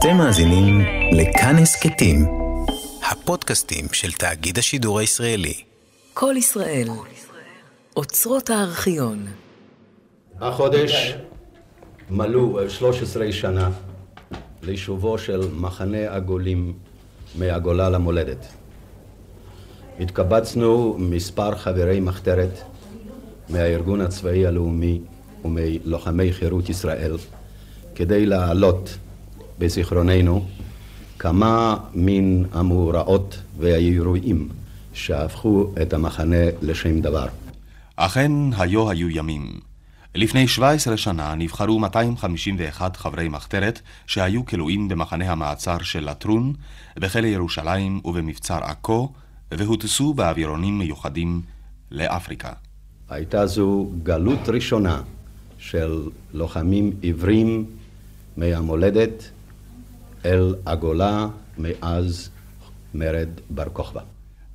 אתם מאזינים לכאן הסכתים, הפודקאסטים של תאגיד השידור הישראלי. כל ישראל, אוצרות הארכיון. החודש מלאו 13 שנה לשובו של מחנה הגולים מהגולה למולדת. התקבצנו מספר חברי מחתרת מהארגון הצבאי הלאומי ומלוחמי חירות ישראל כדי להעלות בזיכרוננו כמה מן המאורעות והאירועים שהפכו את המחנה לשם דבר. אכן, היו היו ימים. לפני 17 שנה נבחרו 251 חברי מחתרת שהיו כלואים במחנה המעצר של לטרון, בכלא ירושלים ובמבצר עכו, והוטסו באווירונים מיוחדים לאפריקה. הייתה זו גלות ראשונה של לוחמים עיוורים מהמולדת אל הגולה מאז מרד בר כוכבא.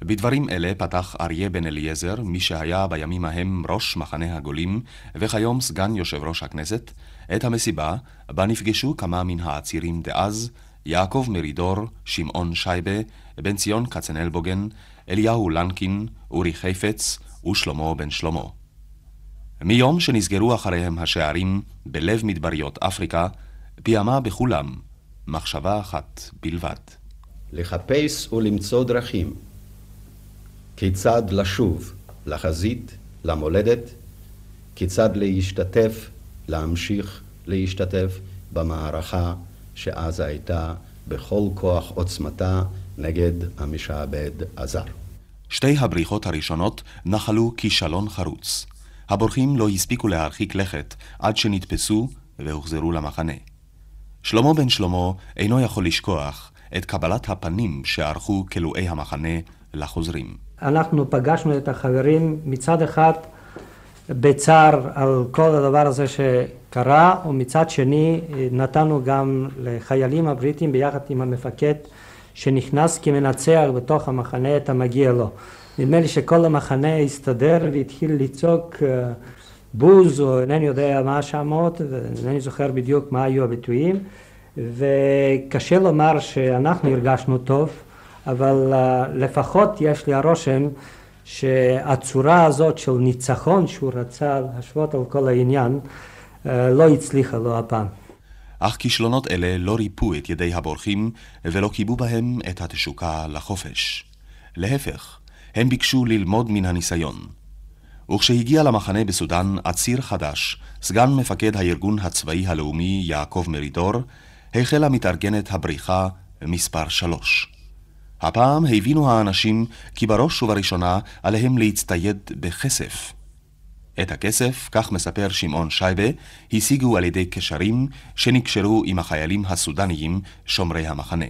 בדברים אלה פתח אריה בן אליעזר, מי שהיה בימים ההם ראש מחנה הגולים, וכיום סגן יושב ראש הכנסת, את המסיבה, בה נפגשו כמה מן העצירים דאז, יעקב מרידור, שמעון שייבה, בן ציון כצנלבוגן, אליהו לנקין, אורי חיפץ ושלמה בן שלמה. מיום שנסגרו אחריהם השערים בלב מדבריות אפריקה, פיעמה בכולם מחשבה אחת בלבד. לחפש ולמצוא דרכים כיצד לשוב לחזית, למולדת, כיצד להשתתף, להמשיך להשתתף במערכה שאז הייתה בכל כוח עוצמתה נגד המשעבד הזר. שתי הבריחות הראשונות נחלו כישלון חרוץ. הבורחים לא הספיקו להרחיק לכת עד שנתפסו והוחזרו למחנה. שלמה בן שלמה אינו יכול לשכוח את קבלת הפנים שערכו כלואי המחנה לחוזרים. אנחנו פגשנו את החברים מצד אחד בצער על כל הדבר הזה שקרה, ומצד שני נתנו גם לחיילים הבריטים ביחד עם המפקד שנכנס כמנצח בתוך המחנה את המגיע לו. נדמה לי שכל המחנה הסתדר והתחיל לצעוק בוז או אינני יודע מה השמות, אינני זוכר בדיוק מה היו הביטויים, וקשה לומר שאנחנו הרגשנו טוב, אבל לפחות יש לי הרושם שהצורה הזאת של ניצחון שהוא רצה להשוות על כל העניין לא הצליחה לו הפעם. אך כישלונות אלה לא ריפו את ידי הבורחים ולא קיבו בהם את התשוקה לחופש. להפך, הם ביקשו ללמוד מן הניסיון. וכשהגיע למחנה בסודאן עציר חדש, סגן מפקד הארגון הצבאי הלאומי יעקב מרידור, החלה מתארגנת הבריחה מספר שלוש. הפעם הבינו האנשים כי בראש ובראשונה עליהם להצטייד בכסף. את הכסף, כך מספר שמעון שייבה, השיגו על ידי קשרים שנקשרו עם החיילים הסודניים שומרי המחנה.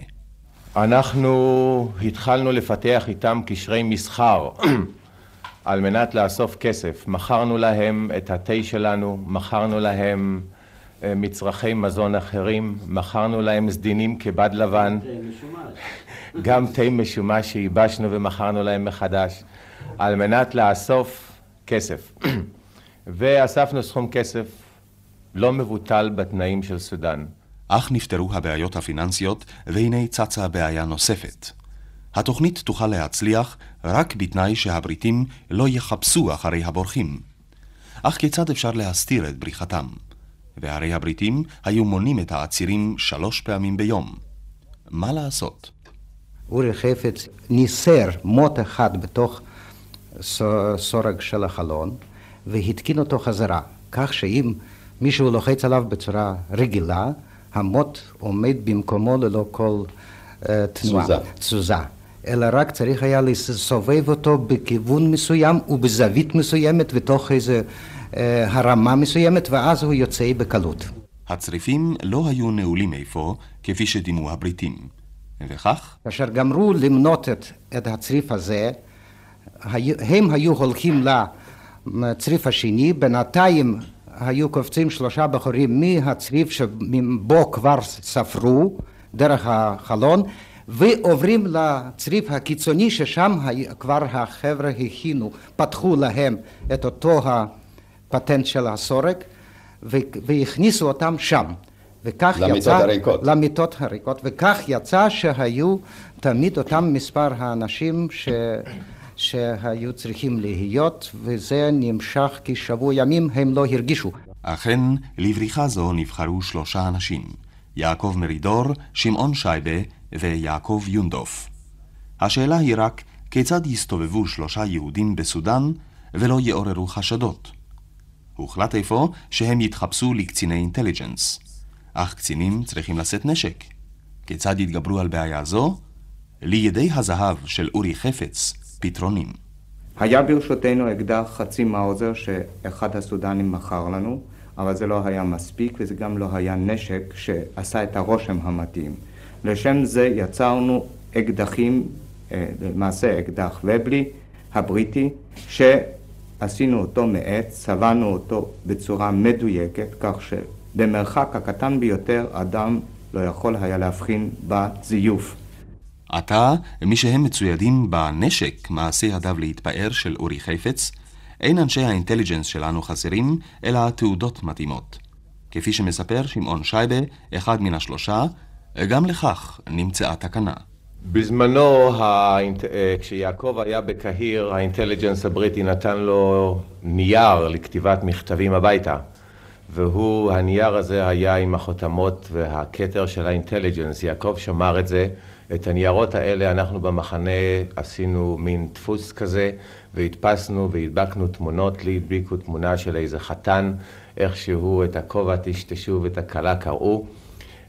אנחנו התחלנו לפתח איתם קשרי מסחר על מנת לאסוף כסף. מכרנו להם את התה שלנו, מכרנו להם אה, מצרכי מזון אחרים, מכרנו להם סדינים כבד לבן, גם תה משומש שייבשנו ומכרנו להם מחדש, על מנת לאסוף כסף. ואספנו סכום כסף לא מבוטל בתנאים של סודאן. אך נפתרו הבעיות הפיננסיות, והנה צצה בעיה נוספת. התוכנית תוכל להצליח רק בתנאי שהבריטים לא יחפשו אחרי הבורחים. אך כיצד אפשר להסתיר את בריחתם? והרי הבריטים היו מונים את העצירים שלוש פעמים ביום. מה לעשות? אורי חפץ ניסר מוט אחד בתוך סורג של החלון והתקין אותו חזרה, כך שאם מישהו לוחץ עליו בצורה רגילה, המוט עומד במקומו ללא כל uh, תנועה, תזוזה. תזוזה. אלא רק צריך היה לסובב אותו בכיוון מסוים ובזווית מסוימת ותוך איזה uh, הרמה מסוימת, ואז הוא יוצא בקלות. הצריפים לא היו נעולים איפה, כפי שדימו הבריטים. וכך? כאשר גמרו למנות את, את הצריף הזה, הם היו הולכים לצריף השני, בינתיים היו קופצים שלושה בחורים מהצריף שבו כבר ספרו דרך החלון ועוברים לצריף הקיצוני ששם כבר החבר'ה הכינו, פתחו להם את אותו הפטנט של הסורק והכניסו אותם שם וכך למיטות יצא... הריקות. למיטות הריקות, וכך יצא שהיו תמיד אותם מספר האנשים ש... שהיו צריכים להיות, וזה נמשך כשבוע ימים, הם לא הרגישו. אכן, לבריחה זו נבחרו שלושה אנשים, יעקב מרידור, שמעון שייבה ויעקב יונדוף. השאלה היא רק, כיצד יסתובבו שלושה יהודים בסודאן ולא יעוררו חשדות? הוחלט אפוא שהם יתחפשו לקציני אינטליג'נס. אך קצינים צריכים לשאת נשק. כיצד יתגברו על בעיה זו? לידי הזהב של אורי חפץ, פתרונים. היה ברשותנו אקדח חצי מאוזר שאחד הסודנים מכר לנו, אבל זה לא היה מספיק וזה גם לא היה נשק שעשה את הרושם המתאים. לשם זה יצרנו אקדחים, אה, למעשה אקדח ובלי הבריטי, שעשינו אותו מעץ, צבענו אותו בצורה מדויקת, כך שבמרחק הקטן ביותר אדם לא יכול היה להבחין בזיוף. עתה, מי שהם מצוידים בנשק מעשה ידיו להתפאר של אורי חפץ, אין אנשי האינטליג'נס שלנו חסרים, אלא תעודות מתאימות. כפי שמספר שמעון שייבה, אחד מן השלושה, גם לכך נמצאה תקנה. בזמנו. אה, כשיעקב היה בקהיר, האינטליג'נס הבריטי נתן לו נייר לכתיבת מכתבים הביתה. והוא, הנייר הזה היה עם החותמות והכתר של האינטליג'נס. יעקב שמר את זה. את הניירות האלה אנחנו במחנה עשינו מין דפוס כזה, והדפסנו והדבקנו תמונות, לי הדביקו תמונה של איזה חתן, איכשהו את הכובע טשטשו ואת הכלה קראו.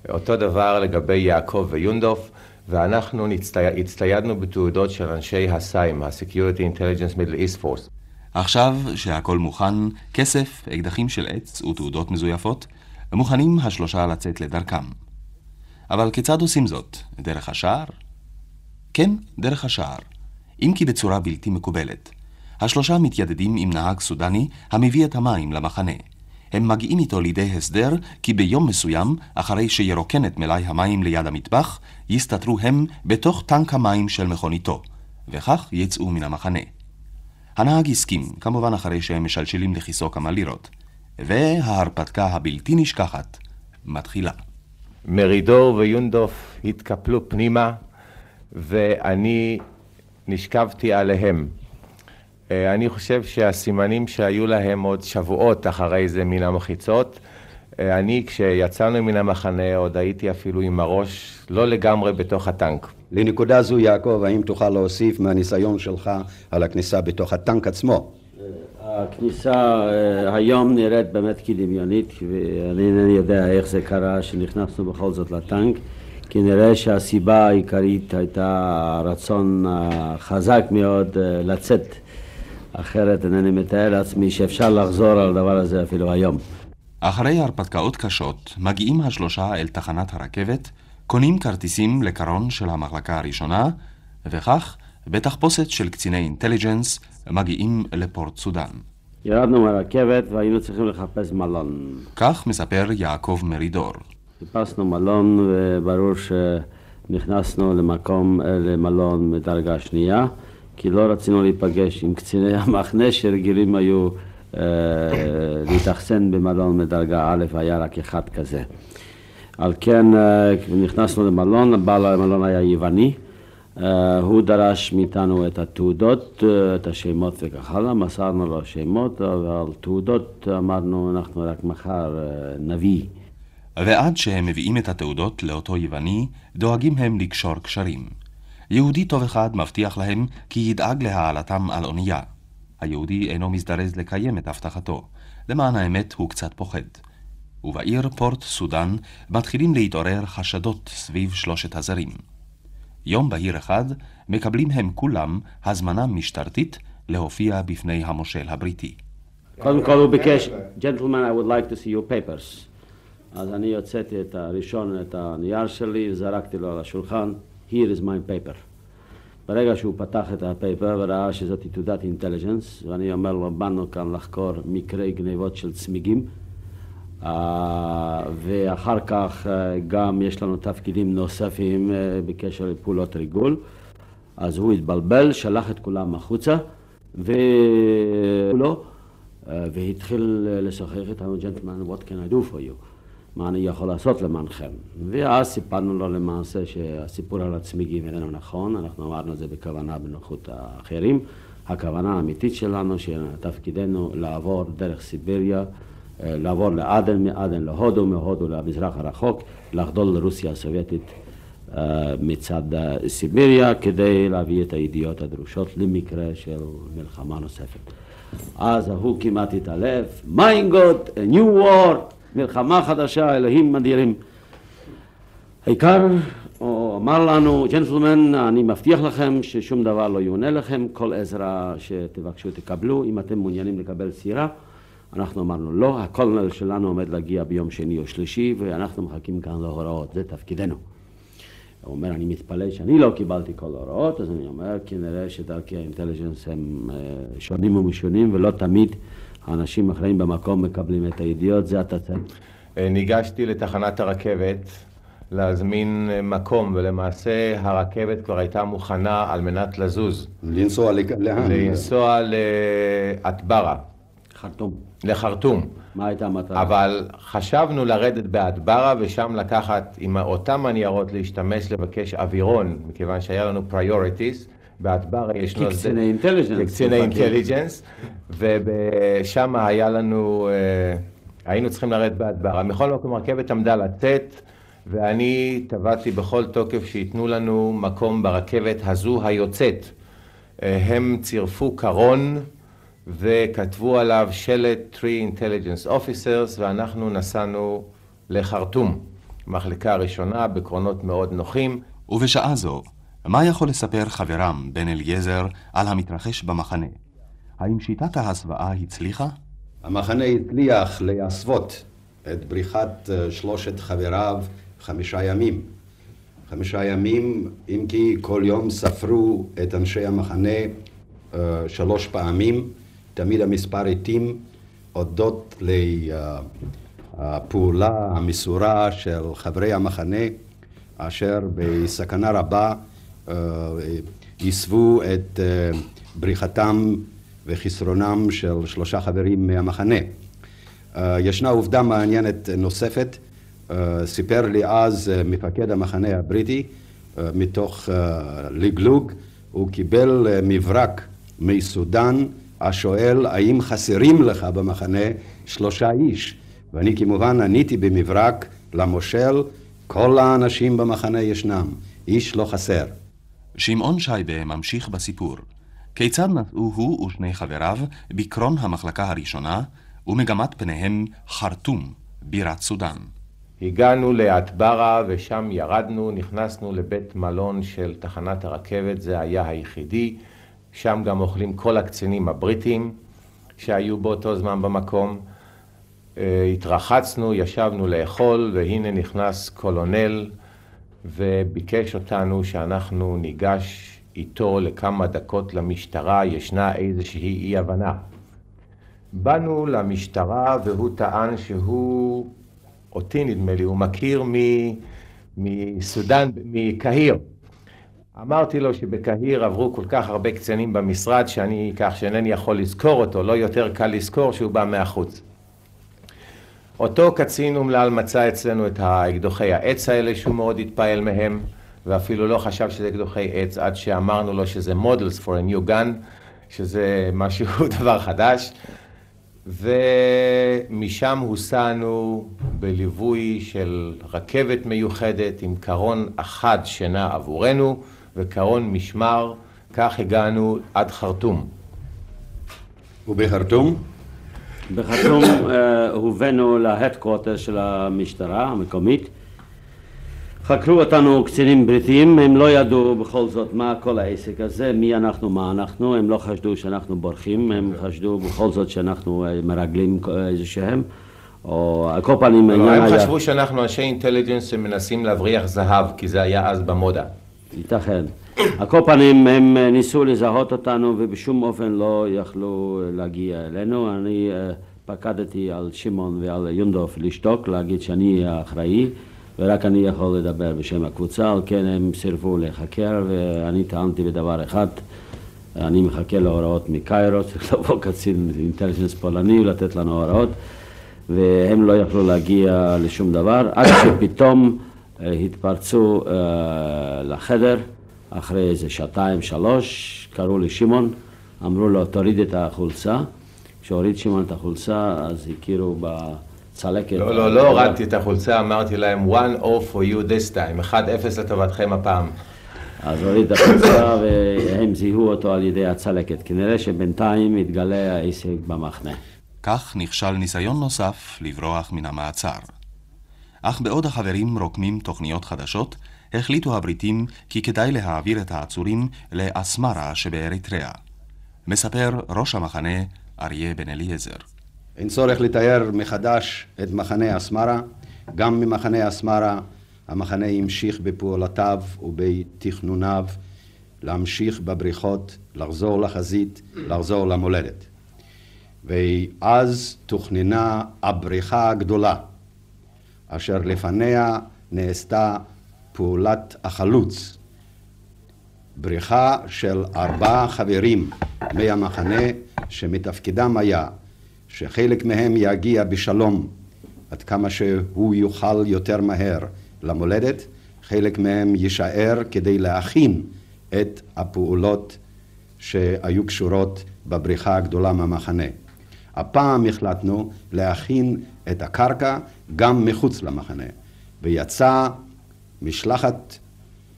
אותו דבר לגבי יעקב ויונדוף, ואנחנו נצטי... הצטיידנו בתעודות של אנשי הסיים, ה-Security Intelligence Middle East Force. עכשיו שהכל מוכן, כסף, אקדחים של עץ ותעודות מזויפות, מוכנים השלושה לצאת לדרכם. אבל כיצד עושים זאת? דרך השער? כן, דרך השער, אם כי בצורה בלתי מקובלת. השלושה מתיידדים עם נהג סודני המביא את המים למחנה. הם מגיעים איתו לידי הסדר כי ביום מסוים, אחרי שירוקן את מלאי המים ליד המטבח, יסתתרו הם בתוך טנק המים של מכוניתו, וכך יצאו מן המחנה. הנהג הסכים, כמובן אחרי שהם משלשלים לכיסו כמה לירות, וההרפתקה הבלתי נשכחת מתחילה. מרידור ויונדוף התקפלו פנימה, ואני נשכבתי עליהם. אה, אני חושב שהסימנים שהיו להם עוד שבועות אחרי זה מן המחיצות, אה, אני כשיצאנו מן המחנה עוד הייתי אפילו עם הראש לא לגמרי בתוך הטנק. לנקודה זו, יעקב, האם תוכל להוסיף מהניסיון שלך על הכניסה בתוך הטנק עצמו? הכניסה אה, היום נראית באמת כדמיונית, ואני אינני יודע איך זה קרה שנכנסנו בכל זאת לטנק, כי נראה שהסיבה העיקרית הייתה רצון חזק מאוד לצאת, אחרת אינני מתאר לעצמי שאפשר לחזור על הדבר הזה אפילו היום. אחרי הרפתקאות קשות, מגיעים השלושה אל תחנת הרכבת, קונים כרטיסים לקרון של המחלקה הראשונה, וכך, בתחפושת של קציני אינטליג'נס, מגיעים לפורט סודאן. ירדנו מהרכבת והיינו צריכים לחפש מלון. כך מספר יעקב מרידור. חיפשנו מלון וברור שנכנסנו למקום, למלון מדרגה שנייה, כי לא רצינו להיפגש עם קציני המחנה שרגילים היו אה, להתאכסן במלון מדרגה א', היה רק אחד כזה. על כן אה, נכנסנו למלון, בעל המלון היה יווני. אה, הוא דרש מאיתנו את התעודות, את השמות וכך הלאה, מסרנו לו שמות, אבל תעודות אמרנו אנחנו רק מחר נביא. ועד שהם מביאים את התעודות לאותו יווני, דואגים הם לקשור קשרים. יהודי טוב אחד מבטיח להם כי ידאג להעלתם על אונייה. היהודי אינו מזדרז לקיים את הבטחתו. למען האמת הוא קצת פוחד. ובעיר פורט סודאן מתחילים להתעורר חשדות סביב שלושת הזרים. יום בהיר אחד מקבלים הם כולם הזמנה משטרתית להופיע בפני המושל הבריטי. קודם כל הוא ביקש, ג'נטלמן, I would like to see your papers. אז אני הוצאתי את הראשון, את הנייר שלי, וזרקתי לו על השולחן, here is my paper. ברגע שהוא פתח את ה paper וראה שזאת תעודת אינטליג'נס, ואני אומר לו, באנו כאן לחקור מקרי גניבות של צמיגים, אה, ואחר כך אה, גם יש לנו תפקידים נוספים אה, בקשר לפעולות ריגול. אז הוא התבלבל, שלח את כולם החוצה, ולא, והתחיל לשוחח איתנו, ג'נטלמן, what can I do for you? מה אני יכול לעשות למענכם. ואז סיפרנו לו למעשה שהסיפור על הצמיגים איננו נכון, אנחנו אמרנו את זה בכוונה בנוחות האחרים. הכוונה האמיתית שלנו, שתפקידנו לעבור דרך סיביריה, אה, לעבור לעדן, מעדן להודו, מהודו למזרח הרחוק, לחדול לרוסיה הסובייטית אה, מצד אה, סיביריה, כדי להביא את הידיעות הדרושות למקרה של מלחמה נוספת. אז ההוא כמעט התעלף, a new war, מלחמה חדשה, אלוהים אדירים. העיקר, הוא אמר לנו, ג'נטלמן, אני מבטיח לכם ששום דבר לא יאונה לכם, כל עזרה שתבקשו תקבלו, אם אתם מעוניינים לקבל סירה. אנחנו אמרנו לא, הקולנל שלנו עומד להגיע ביום שני או שלישי ואנחנו מחכים כאן להוראות, זה תפקידנו. הוא אומר, אני מתפלא שאני לא קיבלתי כל ההוראות, אז אני אומר, כנראה שדרכי האינטליג'נס הם אה, שונים ומשונים ולא תמיד האנשים האחרים במקום מקבלים את הידיעות, זה אתה צריך. אה, ניגשתי לתחנת הרכבת להזמין אה, מקום, ולמעשה הרכבת כבר הייתה מוכנה על מנת לזוז. לנסוע לאן? לנסוע לאטברה. חרטום. לחרטום. מה הייתה המטרה? אבל חשבנו לרדת באטברה ושם לקחת עם אותם הניירות להשתמש לבקש אווירון, מכיוון שהיה לנו priorities. באטברה יש לנו... כקציני אינטליג'נס. כקציני אינטליג'נס, ושם היה לנו, אה, היינו צריכים לרדת באטברה. מכל מקום הרכבת עמדה לצאת, ואני תבעתי בכל תוקף שייתנו לנו מקום ברכבת הזו היוצאת. אה, הם צירפו קרון וכתבו עליו שלט Three Intelligence Officers, ואנחנו נסענו לחרטום, מחלקה ראשונה בקרונות מאוד נוחים. ובשעה זו, מה יכול לספר חברם בן אליעזר על המתרחש במחנה? האם שיטת ההסוואה הצליחה? המחנה הצליח להסוות את בריחת אה, שלושת חבריו חמישה ימים. חמישה ימים, אם כי כל יום ספרו את אנשי המחנה אה, שלוש פעמים, תמיד המספר עתים הודות לפעולה המסורה של חברי המחנה, אשר בסכנה רבה ייסבו אה, את אה, בריחתם וחסרונם של שלושה חברים מהמחנה. אה, ישנה עובדה מעניינת נוספת, סיפר לי אז מפקד המחנה הבריטי מתוך לגלוג, הוא קיבל מברק מסודאן השואל האם חסרים לך במחנה שלושה איש ואני כמובן עניתי במברק למושל כל האנשים במחנה ישנם, איש לא חסר. שמעון שייבה ממשיך בסיפור. כיצד נסעו הוא ושני חבריו בקרון המחלקה הראשונה, ומגמת פניהם חרטום, בירת סודאן. הגענו לאטברה ושם ירדנו, נכנסנו לבית מלון של תחנת הרכבת, זה היה היחידי. שם גם אוכלים כל הקצינים הבריטים שהיו באותו זמן במקום. אה, התרחצנו, ישבנו לאכול, והנה נכנס קולונל וביקש אותנו שאנחנו ניגש איתו לכמה דקות למשטרה, ישנה איזושהי אי הבנה. באנו למשטרה והוא טען שהוא, אותי נדמה לי, הוא מכיר מסודאן, מקהיר. אמרתי לו שבקהיר עברו כל כך הרבה קצינים במשרד שאני, כך שאינני יכול לזכור אותו, לא יותר קל לזכור שהוא בא מהחוץ. אותו קצין אומלל מצא אצלנו את האקדוחי העץ האלה שהוא מאוד התפעל מהם ואפילו לא חשב שזה אקדוחי עץ עד שאמרנו לו שזה models for a new gun, שזה משהו, דבר חדש. ומשם הוסענו בליווי של רכבת מיוחדת עם קרון אחד שינה עבורנו וקרון משמר, כך הגענו עד חרטום. ובחרטום? בחרטום אה, הובאנו להדקווטר של המשטרה המקומית. חקרו אותנו קצינים בריטים, הם לא ידעו בכל זאת מה כל העסק הזה, מי אנחנו, מה אנחנו, הם לא חשדו שאנחנו בורחים, הם חשדו בכל זאת שאנחנו אה, מרגלים איזה שהם, או על כל פנים העניין היה... הם חשבו שאנחנו אנשי אינטליג'נס שמנסים להבריח זהב, כי זה היה אז במודה. ייתכן. על כל פנים הם אה, ניסו לזהות אותנו ובשום אופן לא יכלו אה, להגיע אלינו. אני אה, פקדתי על שמעון ועל יונדוף לשתוק, להגיד שאני האחראי ורק אני יכול לדבר בשם הקבוצה, על כן הם סירבו לחקר ואני טענתי בדבר אחד, אני מחכה להוראות מקיירו, צריך לבוא קצין אינטליג'נס פולני ולתת לנו הוראות והם לא יכלו להגיע לשום דבר, עד שפתאום התפרצו לחדר, אחרי איזה שעתיים, שלוש, קראו לי שמעון, אמרו לו תוריד את החולצה. כשהוריד שמעון את החולצה, אז הכירו בצלקת. לא, לא, לא הורדתי את החולצה, אמרתי להם, one off for you this time, 1-0 לטובתכם הפעם. אז הוריד את החולצה והם זיהו אותו על ידי הצלקת. כנראה שבינתיים התגלה ההישג במחנה. כך נכשל ניסיון נוסף לברוח מן המעצר. אך בעוד החברים רוקמים תוכניות חדשות, החליטו הבריטים כי כדאי להעביר את העצורים לאסמרה שבאריתריאה. מספר ראש המחנה אריה בן אליעזר. אין צורך לתאר מחדש את מחנה אסמרה. גם ממחנה אסמרה המחנה המשיך בפעולותיו ובתכנוניו להמשיך בבריחות, לחזור לחזית, לחזור למולדת. ואז תוכננה הבריחה הגדולה, אשר לפניה נעשתה פעולת החלוץ. בריחה של ארבעה חברים מהמחנה שמתפקידם היה שחלק מהם יגיע בשלום עד כמה שהוא יוכל יותר מהר למולדת, חלק מהם יישאר כדי להכין את הפעולות שהיו קשורות בבריחה הגדולה מהמחנה. הפעם החלטנו להכין את הקרקע גם מחוץ למחנה, ויצא משלחת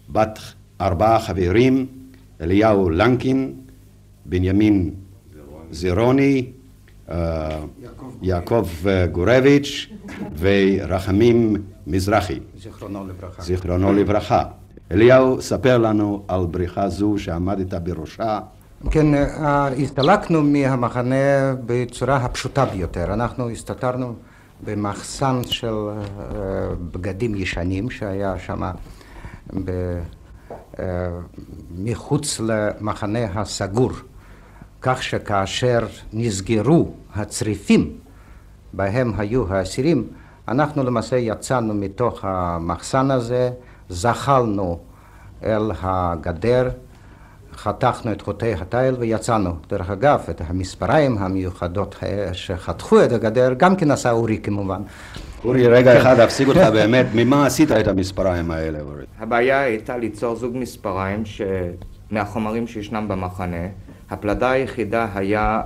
בת ארבעה חברים, אליהו לנקין, בנימין זירוני, אה, יעקב גורביץ' ורחמים מזרחי. זיכרונו לברכה. זיכרונו לברכה. אליהו, ספר לנו על בריכה זו שעמדת בראשה. כן, אה, הסתלקנו מהמחנה בצורה הפשוטה ביותר. אנחנו הסתתרנו במחסן של אה, בגדים ישנים שהיה שם מחוץ למחנה הסגור. כך שכאשר נסגרו הצריפים בהם היו האסירים, אנחנו למעשה יצאנו מתוך המחסן הזה, זחלנו אל הגדר, חתכנו את חוטי התיל ויצאנו. דרך אגב, את המספריים המיוחדות שחתכו את הגדר, גם כן עשה אורי כמובן. אורי, רגע אחד, אפסיק אותך באמת, ממה עשית את המספריים האלה, אורי? הבעיה הייתה ליצור זוג מספריים מהחומרים שישנם במחנה. הפלדה היחידה היה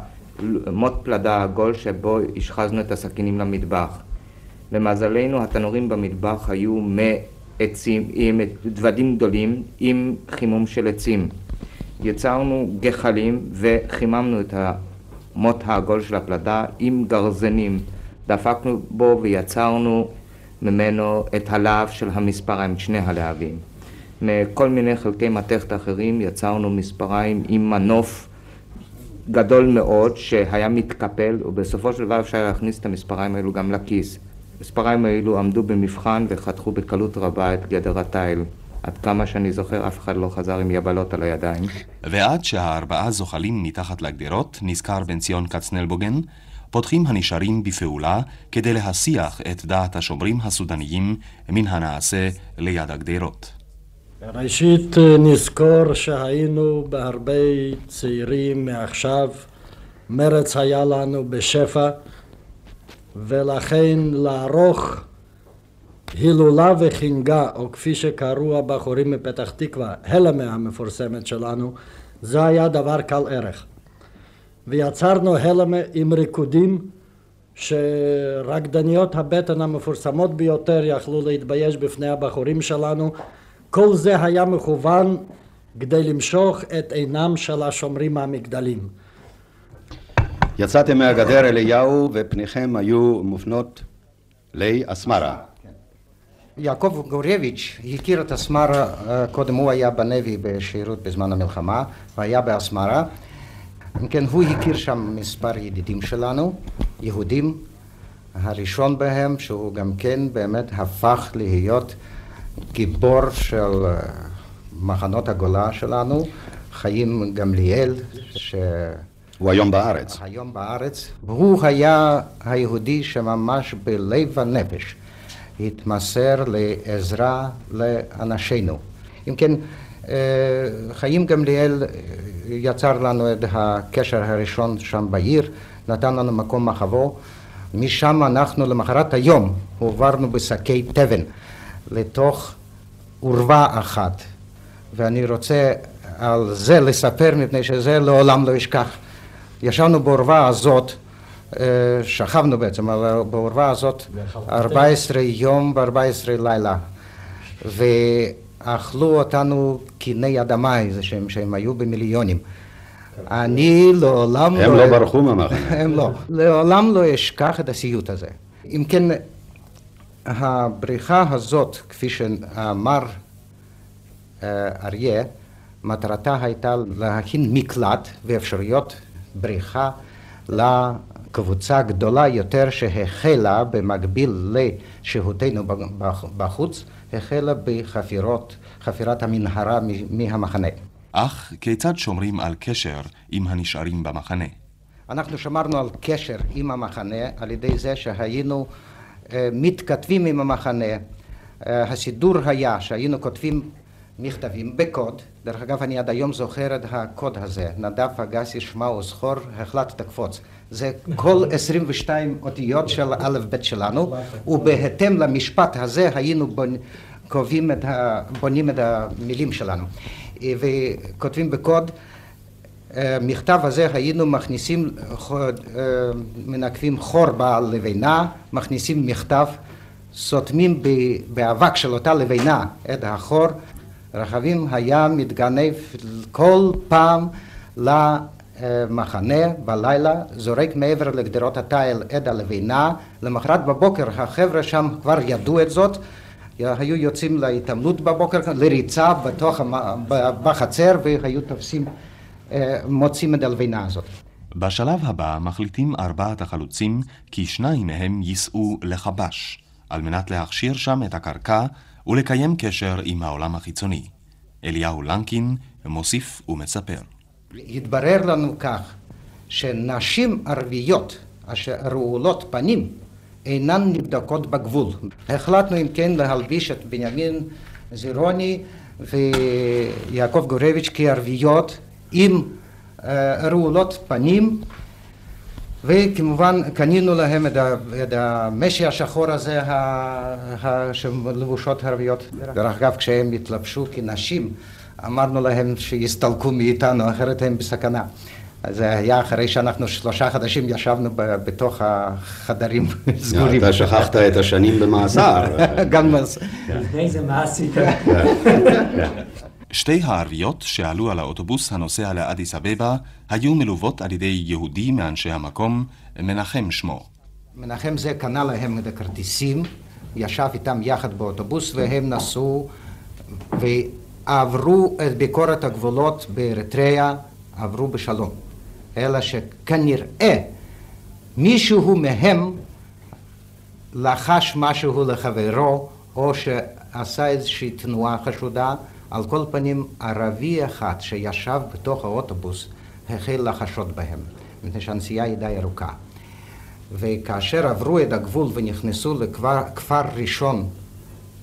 מוט פלדה עגול שבו השחזנו את הסכינים למטבח. למזלנו התנורים במטבח היו מעצים, עם דוודים גדולים עם חימום של עצים. יצרנו גחלים וחיממנו את המוט העגול של הפלדה עם גרזנים. דפקנו בו ויצרנו ממנו את הלהב של המספריים, שני הלהבים. מכל מיני חלקי מתכת אחרים יצרנו מספריים עם מנוף גדול מאוד שהיה מתקפל ובסופו של דבר אפשר להכניס את המספריים האלו גם לכיס. המספריים האלו עמדו במבחן וחתכו בקלות רבה את גדר התיל. עד כמה שאני זוכר אף אחד לא חזר עם יבלות על הידיים. ועד שהארבעה זוחלים מתחת לגדרות, נזכר בן ציון כצנלבוגן, פותחים הנשארים בפעולה כדי להסיח את דעת השומרים הסודניים מן הנעשה ליד הגדרות. ראשית אה, נזכור שהיינו בהרבה צעירים מעכשיו, מרץ היה לנו בשפע, ולכן לערוך הילולה וחינגה, או כפי שקראו הבחורים מפתח תקווה, הלמה המפורסמת שלנו, זה היה דבר קל ערך. ויצרנו הלמה עם ריקודים שרקדניות הבטן המפורסמות ביותר יכלו להתבייש בפני הבחורים שלנו כל זה היה מכוון כדי למשוך את עינם של השומרים מהמגדלים. יצאתם מהגדר אליהו ופניכם היו מופנות לאסמרה. יעקב גורביץ' הכיר את אסמרה, קודם הוא היה בנבי בשירות בזמן המלחמה והיה באסמרה. אם כן, הוא הכיר שם מספר ידידים שלנו, יהודים, הראשון בהם שהוא גם כן באמת הפך להיות גיבור של אה, מחנות הגולה שלנו, חיים גמליאל, ש... הוא היום בארץ. היום בארץ. והוא היה היהודי שממש בלב הנפש התמסר לעזרה לאנשינו. אם כן, אה, חיים גמליאל אה, יצר לנו את הקשר הראשון שם בעיר, נתן לנו מקום מחבו. משם אנחנו למחרת היום הועברנו בשקי תבן לתוך עורבה אחת, ואני רוצה על זה לספר מפני שזה לעולם לא אשכח. ישבנו בעורבה הזאת, שכבנו בעצם בעורבה הזאת 14 יום ו-14 לילה, ואכלו אותנו קיני אדמה איזה שהם, שהם היו במיליונים. אני לעולם הם לא ברחו מהמחנה. הם לא. לעולם לא אשכח את הסיוט הזה. אם כן, הבריחה הזאת, כפי שאמר אה, אריה, מטרתה הייתה להכין מקלט ואפשרויות בריחה לקבוצה גדולה יותר שהחלה במקביל לשהותנו בחוץ, החלה בחפירות, חפירת המנהרה מהמחנה. אך כיצד שומרים על קשר עם הנשארים במחנה? אנחנו שמרנו על קשר עם המחנה על ידי זה שהיינו אה, מתכתבים עם המחנה. אה, הסידור היה שהיינו כותבים מכתבים בקוד, דרך אגב אני עד היום זוכר את הקוד הזה, נדב אגסי שמע וזכור, החלט תקפוץ. זה כל 22 אותיות של א' ב' שלנו, ובהתאם למשפט הזה היינו קובעים את ה... בונים את המילים שלנו. וכותבים בקוד, אה, מכתב הזה היינו מכניסים, אה, מנקבים חור בלבנה, מכניסים מכתב, סותמים באבק של אותה לבנה את החור, רכבים היה מתגנב כל פעם למחנה בלילה, זורק מעבר לגדרות התיל את הלבנה, למחרת בבוקר החבר'ה שם כבר ידעו את זאת. היו יוצאים להתעמלות בבוקר, לריצה בתוך, בחצר והיו תופסים, אה, מוצאים את הלבינה הזאת. בשלב הבא מחליטים ארבעת החלוצים כי שניים מהם ייסעו לחבש, על מנת להכשיר שם את הקרקע ולקיים קשר עם העולם החיצוני. אליהו לנקין מוסיף ומספר. התברר לנו כך שנשים ערביות אשר רעולות פנים אינן נבדקות בגבול. החלטנו אם כן להלביש את בנימין זירוני ויעקב גורביץ' כערביות עם אה, רעולות פנים וכמובן קנינו להם את, את המשי השחור הזה שלבושות ערביות. דרך אגב כשהם התלבשו כנשים אמרנו להם שיסתלקו מאיתנו אחרת הם בסכנה. זה היה אחרי שאנחנו שלושה חודשים ישבנו בתוך החדרים סגורים. אתה שכחת את השנים במאסר. גם מאסר. לפני זה מה עשית? שתי הערביות שעלו על האוטובוס הנוסע לאדיס אבבה היו מלוות על ידי יהודי מאנשי המקום, מנחם שמו. מנחם זה קנה להם את הכרטיסים, ישב איתם יחד באוטובוס והם נסעו ועברו את ביקורת הגבולות באריתריאה, עברו בשלום. אלא שכנראה מישהו מהם לחש משהו לחברו, או שעשה איזושהי תנועה חשודה. על כל פנים, ערבי אחד שישב בתוך האוטובוס החל לחשוד בהם, מפני שהנסיעה היא די ארוכה. וכאשר עברו את הגבול ונכנסו לכפר ראשון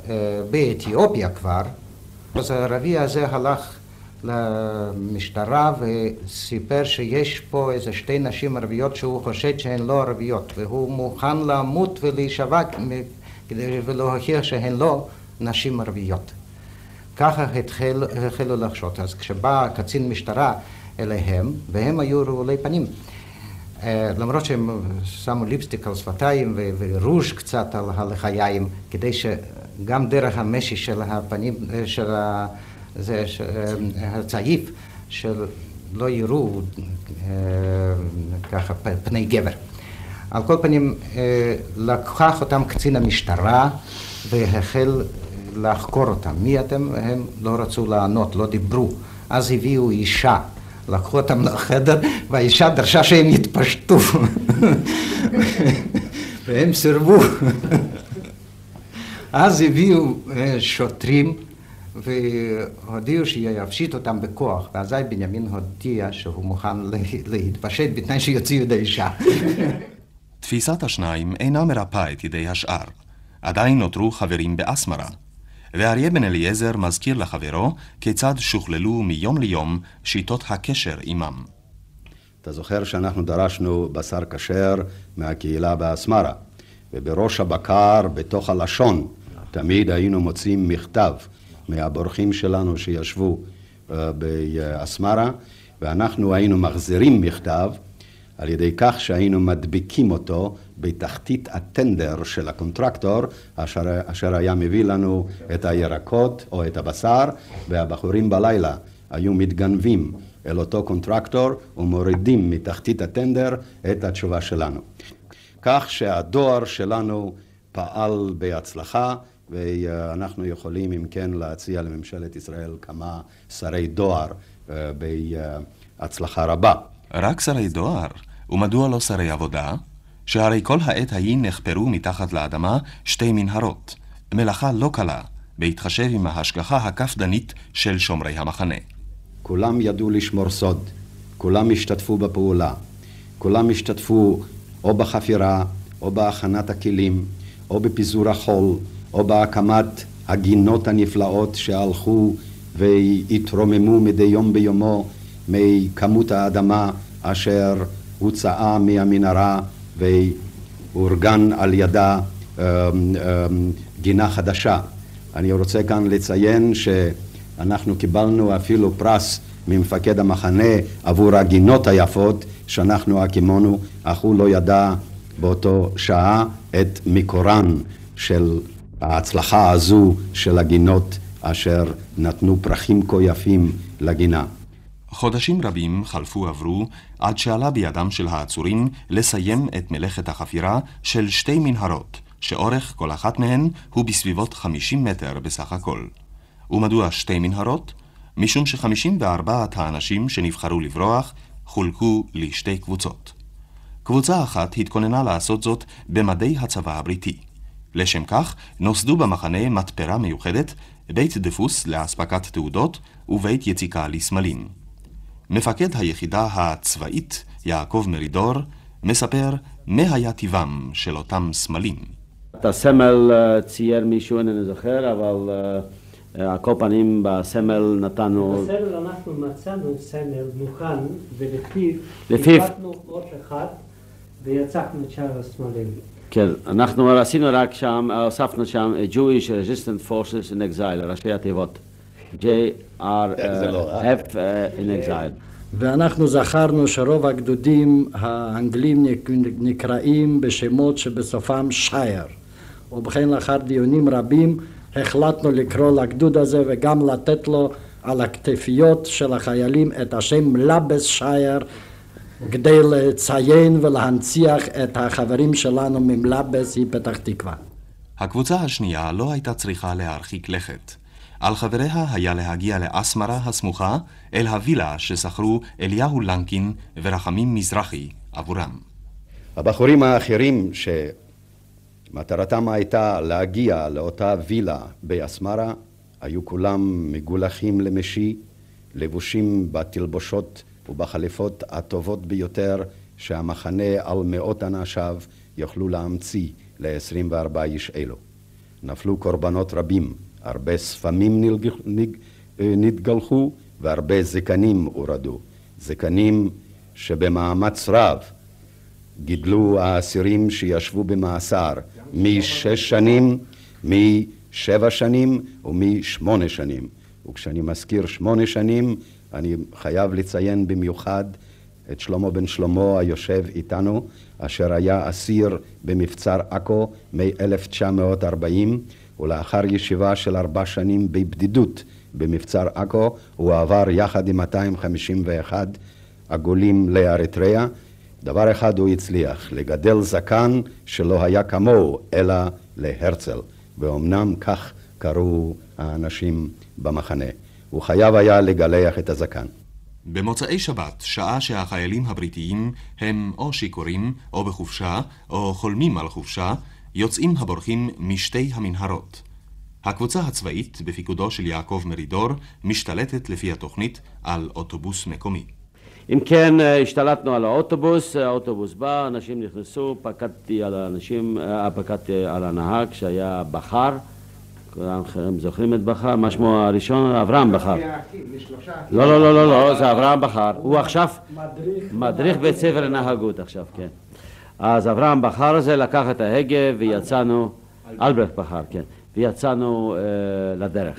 אה, באתיופיה כבר, אז הערבי הזה הלך למשטרה וסיפר שיש פה איזה שתי נשים ערביות שהוא חושד שהן לא ערביות והוא מוכן למות ולהישבע כדי להוכיח שהן לא נשים ערביות. ככה התחל, החלו לחשוד. אז כשבא קצין משטרה אליהם, והם היו רעולי פנים, אה, למרות שהם שמו ליפסטיק על שפתיים ורוז' קצת על הלחיים, כדי שגם דרך המשי של הפנים, אה, של ה... זה הצעיף שלא יראו אה, ככה פני גבר. על כל פנים אה, לקח אותם קצין המשטרה והחל לחקור אותם. מי אתם? הם לא רצו לענות, לא דיברו. אז הביאו אישה, לקחו אותם לחדר והאישה דרשה שהם יתפשטו והם סירבו. אז הביאו אה, שוטרים והודיעו שיפשיט אותם בכוח, ואזי בנימין הודיע שהוא מוכן להתפשט בתנאי שיוציאו את האישה. תפיסת השניים אינה מרפאה את ידי השאר. עדיין נותרו חברים באסמרה. ואריה בן אליעזר מזכיר לחברו כיצד שוכללו מיום ליום שיטות הקשר עמם. אתה זוכר שאנחנו דרשנו בשר כשר מהקהילה באסמרה, ובראש הבקר, בתוך הלשון, תמיד היינו מוצאים מכתב מהבורחים שלנו שישבו אה, באסמרה, ואנחנו היינו מחזירים מכתב על ידי כך שהיינו מדביקים אותו בתחתית הטנדר של ה contractor, אשר, אשר היה מביא לנו את הירקות או את הבשר, והבחורים בלילה היו מתגנבים אל אותו contractor ומורידים מתחתית הטנדר את התשובה שלנו. כך שהדואר שלנו פעל בהצלחה, ואנחנו יכולים אם כן להציע לממשלת ישראל כמה שרי דואר אה, בהצלחה רבה. רק שרי דואר? ומדוע לא שרי עבודה? שהרי כל העת ההיא נחפרו מתחת לאדמה שתי מנהרות, מלאכה לא קלה, בהתחשב עם ההשגחה הקפדנית של שומרי המחנה. כולם ידעו לשמור סוד, כולם השתתפו בפעולה, כולם השתתפו או בחפירה, או בהכנת הכלים, או בפיזור החול, או בהקמת הגינות הנפלאות שהלכו והתרוממו מדי יום ביומו מכמות האדמה אשר הוצאה מהמנהרה ואורגן על ידה אמ, אמ, גינה חדשה. אני רוצה כאן לציין שאנחנו קיבלנו אפילו פרס ממפקד המחנה עבור הגינות היפות שאנחנו הקימונו, אך הוא לא ידע באותו שעה את מקורן של ההצלחה הזו של הגינות אשר נתנו פרחים כה יפים לגינה. חודשים רבים חלפו עברו עד שעלה בידם של העצורים לסיים את מלאכת החפירה של שתי מנהרות, שאורך כל אחת מהן הוא בסביבות 50 מטר בסך הכל. ומדוע שתי מנהרות? משום ש-54 האנשים שנבחרו לברוח חולקו לשתי קבוצות. קבוצה אחת התכוננה לעשות זאת במדי הצבא הבריטי. לשם כך נוסדו במחנה מתפרה מיוחדת, בית דפוס לאספקת תעודות ובית יציקה לסמלים. מפקד היחידה הצבאית, יעקב מרידור, מספר מה היה טיבם של אותם סמלים. את הסמל אה, צייר מישהו, אינני זוכר, אבל על אה, כל פנים בסמל נתנו... בסמל אנחנו מצאנו סמל מוכן, ולפיו לפיו... עוד אחד ויצחנו את שאר הסמלים. כן, אנחנו עשינו רק שם, הוספנו שם Jewish Resistant Forces in Exile, ראשי התיבות. JRF לא, in Exile. ואנחנו זכרנו שרוב הגדודים האנגלים נקראים בשמות שבסופם שייר. ובכן לאחר דיונים רבים החלטנו לקרוא לגדוד הזה וגם לתת לו על הכתפיות של החיילים את השם לבס שייר כדי לציין ולהנציח את החברים שלנו ממלבס היא פתח תקווה. הקבוצה השנייה לא הייתה צריכה להרחיק לכת. על חבריה היה להגיע לאסמרה הסמוכה, אל הווילה ששכרו אליהו לנקין ורחמים מזרחי עבורם. הבחורים האחרים שמטרתם הייתה להגיע לאותה וילה באסמרה, היו כולם מגולחים למשי, לבושים בתלבושות ובחליפות הטובות ביותר שהמחנה על מאות אנשיו יוכלו להמציא ל-24 איש אלו. נפלו קורבנות רבים, הרבה ספמים נתגלחו והרבה זקנים הורדו. זקנים שבמאמץ רב גידלו האסירים שישבו במאסר משש שנים, משבע שנים ומשמונה שנים. וכשאני מזכיר שמונה שנים, אני חייב לציין במיוחד את שלמה בן שלמה היושב איתנו, אשר היה אסיר במבצר עכו מ-1940, ולאחר ישיבה של ארבע שנים בבדידות במבצר עכו, הוא עבר יחד עם 251 עגולים לאריתריאה. דבר אחד הוא הצליח, לגדל זקן שלא היה כמוהו, אלא להרצל, ואומנם כך קראו האנשים במחנה. הוא חייב היה לגלח את הזקן. במוצאי שבת, שעה שהחיילים הבריטיים הם או שיכורים, או בחופשה, או חולמים על חופשה, יוצאים הבורחים משתי המנהרות. הקבוצה הצבאית, בפיקודו של יעקב מרידור, משתלטת לפי התוכנית על אוטובוס מקומי. אם כן, אה, השתלטנו על האוטובוס, האוטובוס בא, אנשים נכנסו, פקדתי על האנשים, אה, פקדתי על הנהג שהיה בחר, כולם זוכרים את בכר? מה שמו הראשון? אברהם בכר. לא, לא, לא, לא, לא, זה אברהם בכר. הוא עכשיו מדריך בית ספר לנהגות עכשיו, כן. אז אברהם בכר הזה לקח את ההגה ויצאנו, אלברט בכר, כן, ויצאנו אה, לדרך.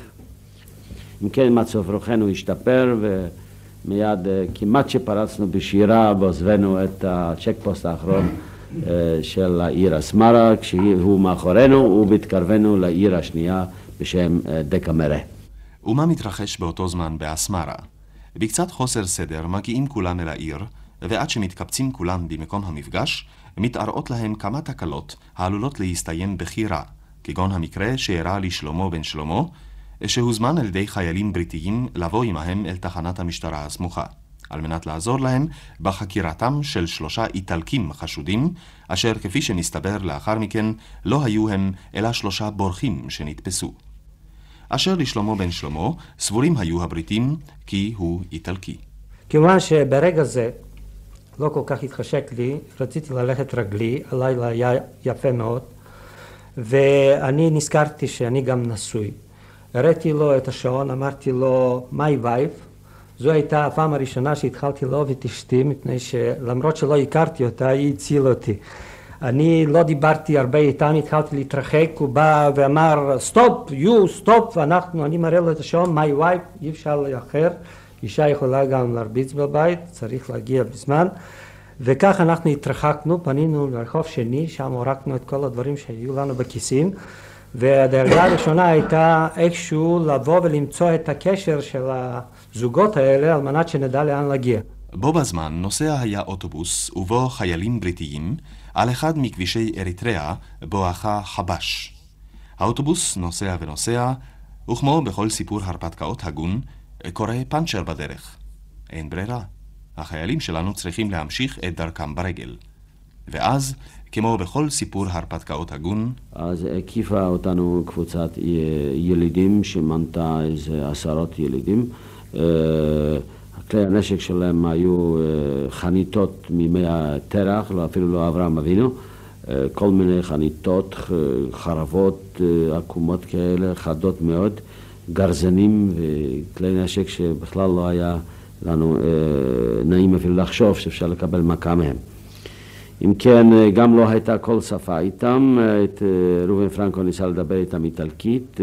אם כן, מצב רוחנו השתפר ומיד אה, כמעט שפרצנו בשירה ועוזבנו את הצ'ק פוסט האחרון אה, של העיר אסמרה, כשהוא מאחורינו ובהתקרבנו לעיר השנייה בשם אה, דקה מרה. ומה מתרחש באותו זמן באסמרה? בקצת חוסר סדר מגיעים כולם אל העיר, ועד שמתקבצים כולם במקום המפגש, מתערעות להם כמה תקלות העלולות להסתיים בכי רע, כגון המקרה שאירע לשלמה בן שלמה, שהוזמן על ידי חיילים בריטיים לבוא עמהם אל תחנת המשטרה הסמוכה. על מנת לעזור להם בחקירתם של שלושה איטלקים חשודים, אשר כפי שמסתבר לאחר מכן, לא היו הם אלא שלושה בורחים שנתפסו. אשר לשלמה בן שלמה, סבורים היו הבריטים כי הוא איטלקי. כיוון שברגע זה לא כל כך התחשק לי, רציתי ללכת רגלי, הלילה היה יפה מאוד, ואני נזכרתי שאני גם נשוי. הראיתי לו את השעון, אמרתי לו, my wife, זו הייתה הפעם הראשונה שהתחלתי לאהוב את אשתי, מפני שלמרות שלא הכרתי אותה, היא הצילה אותי. אני לא דיברתי הרבה איתם, התחלתי להתרחק, הוא בא ואמר stop, you, stop, ואנחנו, אני מראה לו את השעון, my wife, אי אפשר לאחר, אישה יכולה גם להרביץ בבית, צריך להגיע בזמן, וכך אנחנו התרחקנו, פנינו לרחוב שני, שם הורקנו את כל הדברים שהיו לנו בכיסים, והדרגה הראשונה הייתה איכשהו לבוא ולמצוא את הקשר של הזוגות האלה על מנת שנדע לאן להגיע. בו בזמן נוסע היה אוטובוס ובו חיילים בריטיים על אחד מכבישי אריתריאה בואכה חבש. האוטובוס נוסע ונוסע, וכמו בכל סיפור הרפתקאות הגון, קורה פאנצ'ר בדרך. אין ברירה. החיילים שלנו צריכים להמשיך את דרכם ברגל. ואז כמו בכל סיפור הרפתקאות הגון. אז הקיפה אותנו קבוצת ילידים שמנתה איזה עשרות ילידים. אה, כלי הנשק שלהם היו אה, חניתות מימי התרח, לא, אפילו לא אברהם אבינו. אה, כל מיני חניתות, חרבות עקומות כאלה, חדות מאוד, גרזנים וכלי נשק שבכלל לא היה לנו נעים אפילו לחשוב שאפשר לקבל מכה מהם. אם כן, אה, גם לא הייתה כל שפה איתם. אה, את אה, ראובן פרנקו ניסה לדבר איתם איטלקית.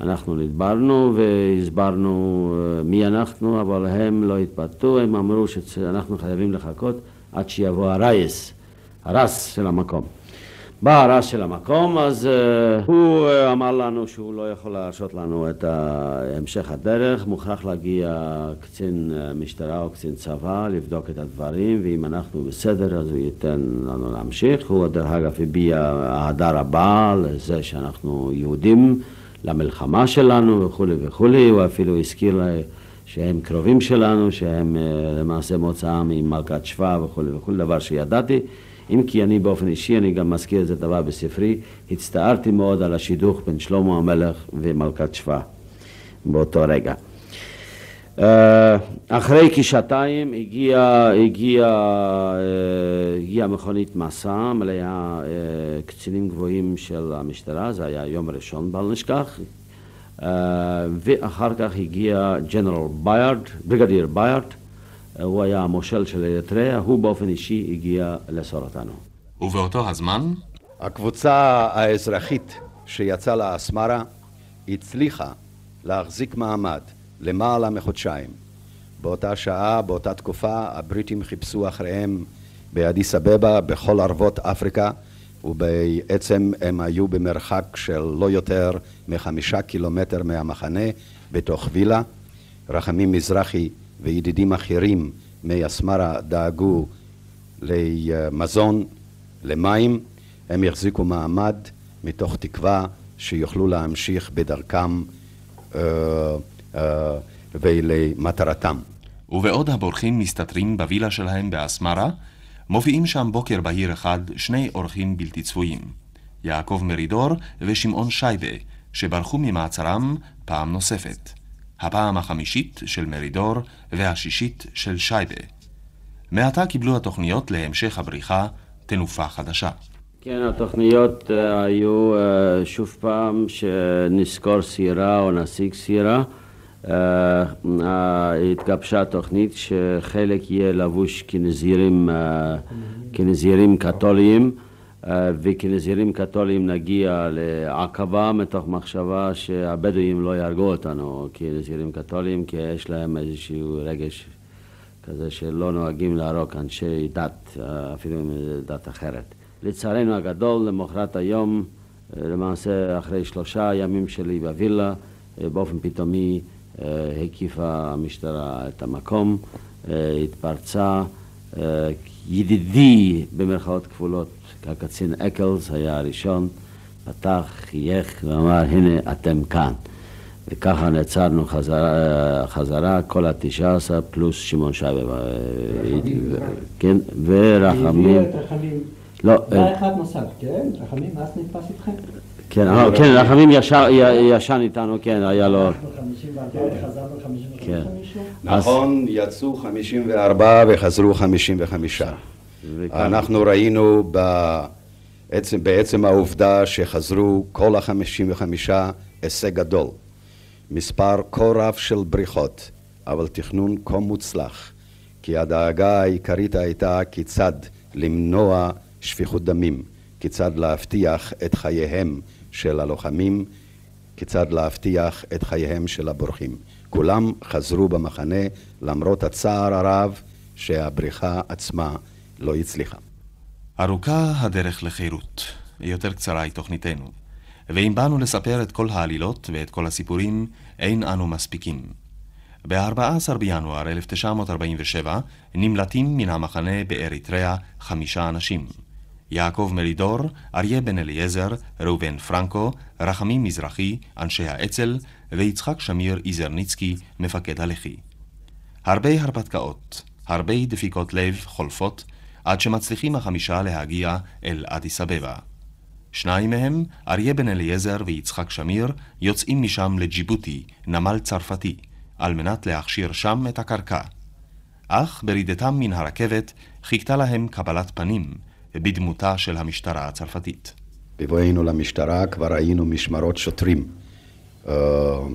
אנחנו נדברנו והסברנו מי אנחנו, אבל הם לא התפתו, הם אמרו שאנחנו חייבים לחכות עד שיבוא הרייס, הרס של המקום. בא הרס של המקום, אז uh, הוא uh, אמר לנו שהוא לא יכול להרשות לנו את המשך הדרך, מוכרח להגיע קצין uh, משטרה או קצין צבא, לבדוק את הדברים, ואם אנחנו בסדר אז הוא ייתן לנו להמשיך. הוא דרך אגב הביע אהדה רבה לזה שאנחנו יהודים, למלחמה שלנו וכולי וכולי, הוא אפילו הזכיר לה שהם קרובים שלנו, שהם uh, למעשה מוצאם ממלכת שבא וכולי וכולי, דבר שידעתי. אם כי אני באופן אישי, אני גם מזכיר את זה דבר בספרי, הצטערתי מאוד על השידוך בין שלמה המלך ומלכת שבא באותו רגע. אה, אחרי כשעתיים הגיעה הגיע, אה, הגיע מכונית מסע מלאה אה, קצינים גבוהים של המשטרה, זה היה יום ראשון בל נשכח, ואחר כך הגיע ג'נרל ביירד, בריגדיר ביירד, הוא היה המושל של אריתריאה, הוא באופן אישי הגיע לאסור אותנו. ובאותו הזמן? הקבוצה האזרחית שיצאה לאסמרה הצליחה להחזיק מעמד למעלה מחודשיים. באותה שעה, באותה תקופה, הבריטים חיפשו אחריהם באדיס אבבה, בכל ערבות אפריקה, ובעצם הם היו במרחק של לא יותר מחמישה קילומטר מהמחנה, בתוך וילה. רחמים מזרחי וידידים אחרים מאסמרה דאגו למזון, למים, הם יחזיקו מעמד מתוך תקווה שיוכלו להמשיך בדרכם אה, אה, ולמטרתם. ובעוד הבורחים מסתתרים בווילה שלהם באסמרה, מופיעים שם בוקר בהיר אחד שני אורחים בלתי צפויים, יעקב מרידור ושמעון שייבה, שברחו ממעצרם פעם נוספת. הפעם החמישית של מרידור והשישית של שייבה. מעתה קיבלו התוכניות להמשך הבריחה תנופה חדשה. כן, התוכניות אה, היו אה, שוב פעם שנזכור סירה או נשיג סירה. אה, התגבשה תוכנית שחלק יהיה לבוש כנזירים, כנזירים קתוליים וכנזירים קתוליים נגיע לעקבה מתוך מחשבה שהבדואים לא יהרגו אותנו כנזירים קתוליים כי יש להם איזשהו רגש כזה שלא נוהגים להרוג אנשי דת, אפילו אם דת אחרת. לצערנו הגדול, למחרת היום, אה, למעשה אחרי שלושה ימים שלי בווילה, אה, באופן פתאומי אה, הקיפה המשטרה את המקום, התפרצה. ידידי, במרכאות כפולות, הקצין אקלס היה הראשון, פתח, חייך ואמר, הנה אתם כאן. וככה נעצרנו חזרה, חזרה כל התשע עשר פלוס שמעון שי, כן, ורחמים. לא. דבר אה, אחד נוסף, כן? רחמים, אז נתפס איתכם? כן, אה, כן, רחמים ישן איתנו, כן, היה לו... כן. נכון, יצאו 54 וחזרו 55. אנחנו ראינו בעצם, בעצם העובדה שחזרו כל ה-55 הישג גדול. מספר כה רב של בריחות, אבל תכנון כה מוצלח, כי הדאגה העיקרית הייתה כיצד למנוע שפיכות דמים, כיצד להבטיח את חייהם של הלוחמים, כיצד להבטיח את חייהם של הבורחים. כולם חזרו במחנה למרות הצער הרב שהבריחה עצמה לא הצליחה. ארוכה הדרך לחירות, יותר קצרה היא תוכניתנו. ואם באנו לספר את כל העלילות ואת כל הסיפורים, אין אנו מספיקים. ב-14 בינואר 1947 נמלטים מן המחנה באריתריאה חמישה אנשים. יעקב מרידור, אריה בן אליעזר, ראובן פרנקו, רחמים מזרחי, אנשי האצ"ל, ויצחק שמיר איזרניצקי, מפקד הלח"י. הרבה הרפתקאות, הרבה דפיקות לב חולפות, עד שמצליחים החמישה להגיע אל אדיס אבבה. שניים מהם, אריה בן אליעזר ויצחק שמיר, יוצאים משם לג'יבוטי, נמל צרפתי, על מנת להכשיר שם את הקרקע. אך ברידתם מן הרכבת חיכתה להם קבלת פנים, בדמותה של המשטרה הצרפתית. בבואנו למשטרה כבר היינו משמרות שוטרים uh,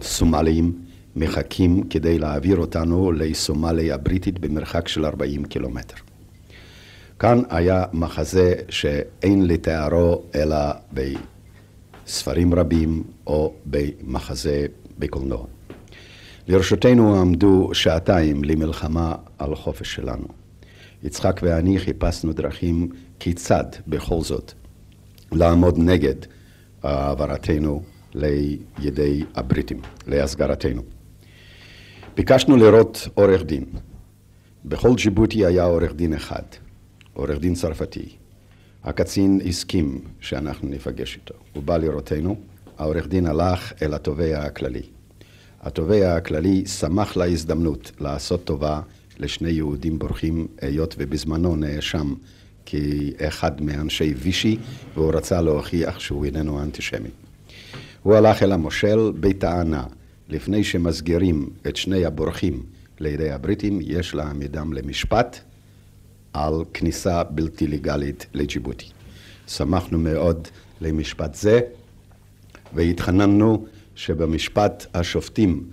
סומליים מחכים כדי להעביר אותנו לסומליה הבריטית במרחק של 40 קילומטר. כאן היה מחזה שאין לתארו אלא בספרים רבים או במחזה בקולנוע. לרשותנו עמדו שעתיים למלחמה על חופש שלנו. יצחק ואני חיפשנו דרכים כיצד בכל זאת לעמוד נגד העברתנו לידי הבריטים, להסגרתנו. ביקשנו לראות עורך דין. בכל ג'יבוטי היה עורך דין אחד, עורך דין צרפתי. הקצין הסכים שאנחנו ניפגש איתו. הוא בא לראותנו, העורך דין הלך אל התובע הכללי. התובע הכללי שמח להזדמנות לעשות טובה לשני יהודים בורחים, היות ובזמנו נאשם כאחד מאנשי וישי, והוא רצה להוכיח שהוא איננו אנטישמי. הוא הלך אל המושל בטענה, לפני שמסגירים את שני הבורחים לידי הבריטים, יש להעמידם למשפט על כניסה בלתי לגלית לג'יבוטי. שמחנו מאוד למשפט זה, והתחננו שבמשפט השופטים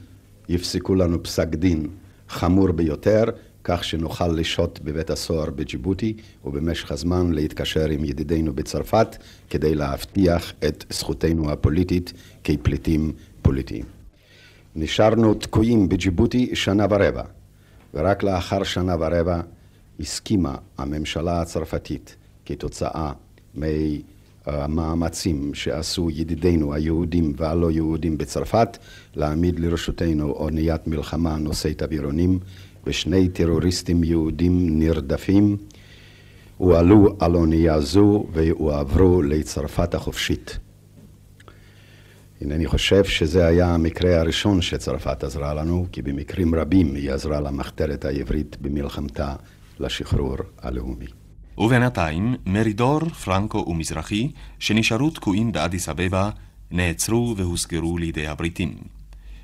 יפסקו לנו פסק דין חמור ביותר, כך שנוכל לשהות בבית הסוהר בג'יבוטי, ובמשך הזמן להתקשר עם ידידינו בצרפת, כדי להבטיח את זכותנו הפוליטית כפליטים פוליטיים. נשארנו תקועים בג'יבוטי שנה ורבע, ורק לאחר שנה ורבע הסכימה הממשלה הצרפתית כתוצאה מהמאמצים שעשו ידידינו היהודים והלא יהודים בצרפת להעמיד לרשותנו אוניית מלחמה נושאית אווירונים ושני טרוריסטים יהודים נרדפים הועלו על אונייה זו והועברו לצרפת החופשית. הנני חושב שזה היה המקרה הראשון שצרפת עזרה לנו, כי במקרים רבים היא עזרה למחתרת העברית במלחמתה לשחרור הלאומי. ובינתיים, מרידור, פרנקו ומזרחי, שנשארו תקועים באדיס אבבה, נעצרו והוסגרו לידי הבריטים.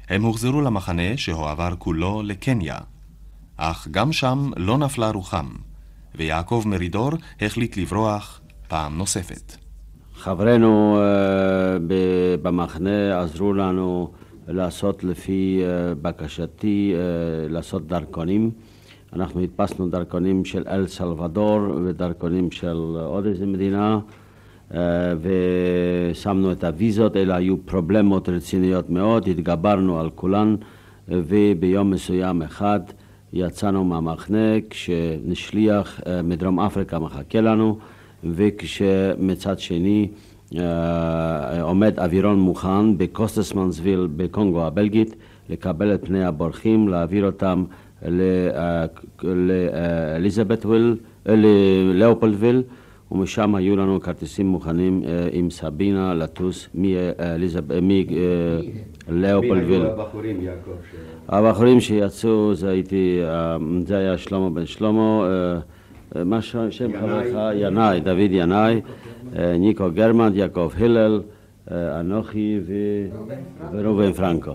הם הוחזרו למחנה שהועבר כולו לקניה, אך גם שם לא נפלה רוחם, ויעקב מרידור החליט לברוח פעם נוספת. חברינו במחנה עזרו לנו לעשות לפי בקשתי, לעשות דרכונים. אנחנו הדפסנו דרכונים של אל סלבדור ודרכונים של עוד איזה מדינה ושמנו את הוויזות, אלה היו פרובלמות רציניות מאוד, התגברנו על כולן וביום מסוים אחד יצאנו מהמחנה כששליח מדרום אפריקה מחכה לנו וכשמצד שני עומד אווירון מוכן בקוסטרמנסוויל בקונגו הבלגית לקבל את פני הבורחים, להעביר אותם לאליזבתוויל, ללאופולדוויל ומשם היו לנו כרטיסים מוכנים עם סבינה לטוס מלאופולדוויל. הבחורים שיצאו זה היה שלמה בן שלמה, מה שם חברך? ינאי, דוד ינאי, ניקו גרמנט, יעקב הלל, אנוכי וראובן פרנקו.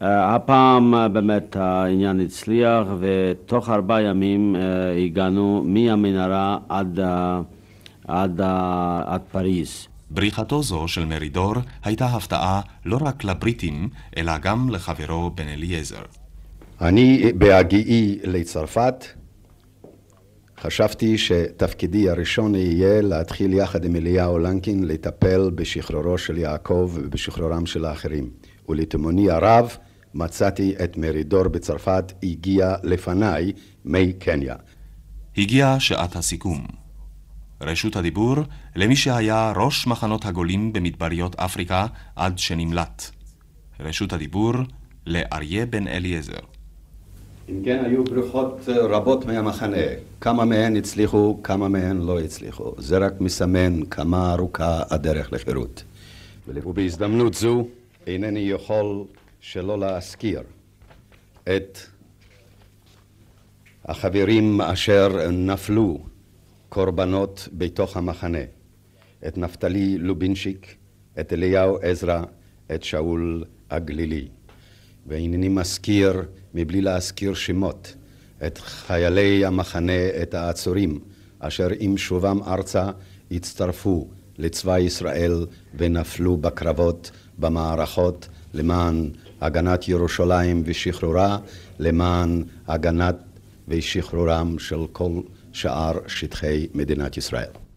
הפעם באמת העניין הצליח ותוך ארבעה ימים הגענו מהמנהרה עד, עד, עד פריז. בריחתו זו של מרידור הייתה הפתעה לא רק לבריטים, אלא גם לחברו בן אליעזר. אני בהגיעי לצרפת חשבתי שתפקידי הראשון יהיה להתחיל יחד עם אליהו לנקין לטפל בשחרורו של יעקב ובשחרורם של האחרים. ולתימוני הרב מצאתי את מרידור בצרפת, הגיע לפניי מקניה. הגיעה שעת הסיכום. רשות הדיבור למי שהיה ראש מחנות הגולים במדבריות אפריקה עד שנמלט. רשות הדיבור לאריה בן אליעזר. אם כן, היו בריחות רבות מהמחנה. כמה מהן הצליחו, כמה מהן לא הצליחו. זה רק מסמן כמה ארוכה הדרך לחירות. ובהזדמנות זו אינני יכול שלא להזכיר את החברים אשר נפלו קורבנות בתוך המחנה, את נפתלי לובינשיק, את אליהו עזרא, את שאול הגלילי. והנני מזכיר, מבלי להזכיר שמות, את חיילי המחנה, את העצורים, אשר עם שובם ארצה הצטרפו לצבא ישראל ונפלו בקרבות, במערכות, למען הגנת ירושלים ושחרורה, למען הגנת ושחרורם של כל שאר שטחי מדינת ישראל.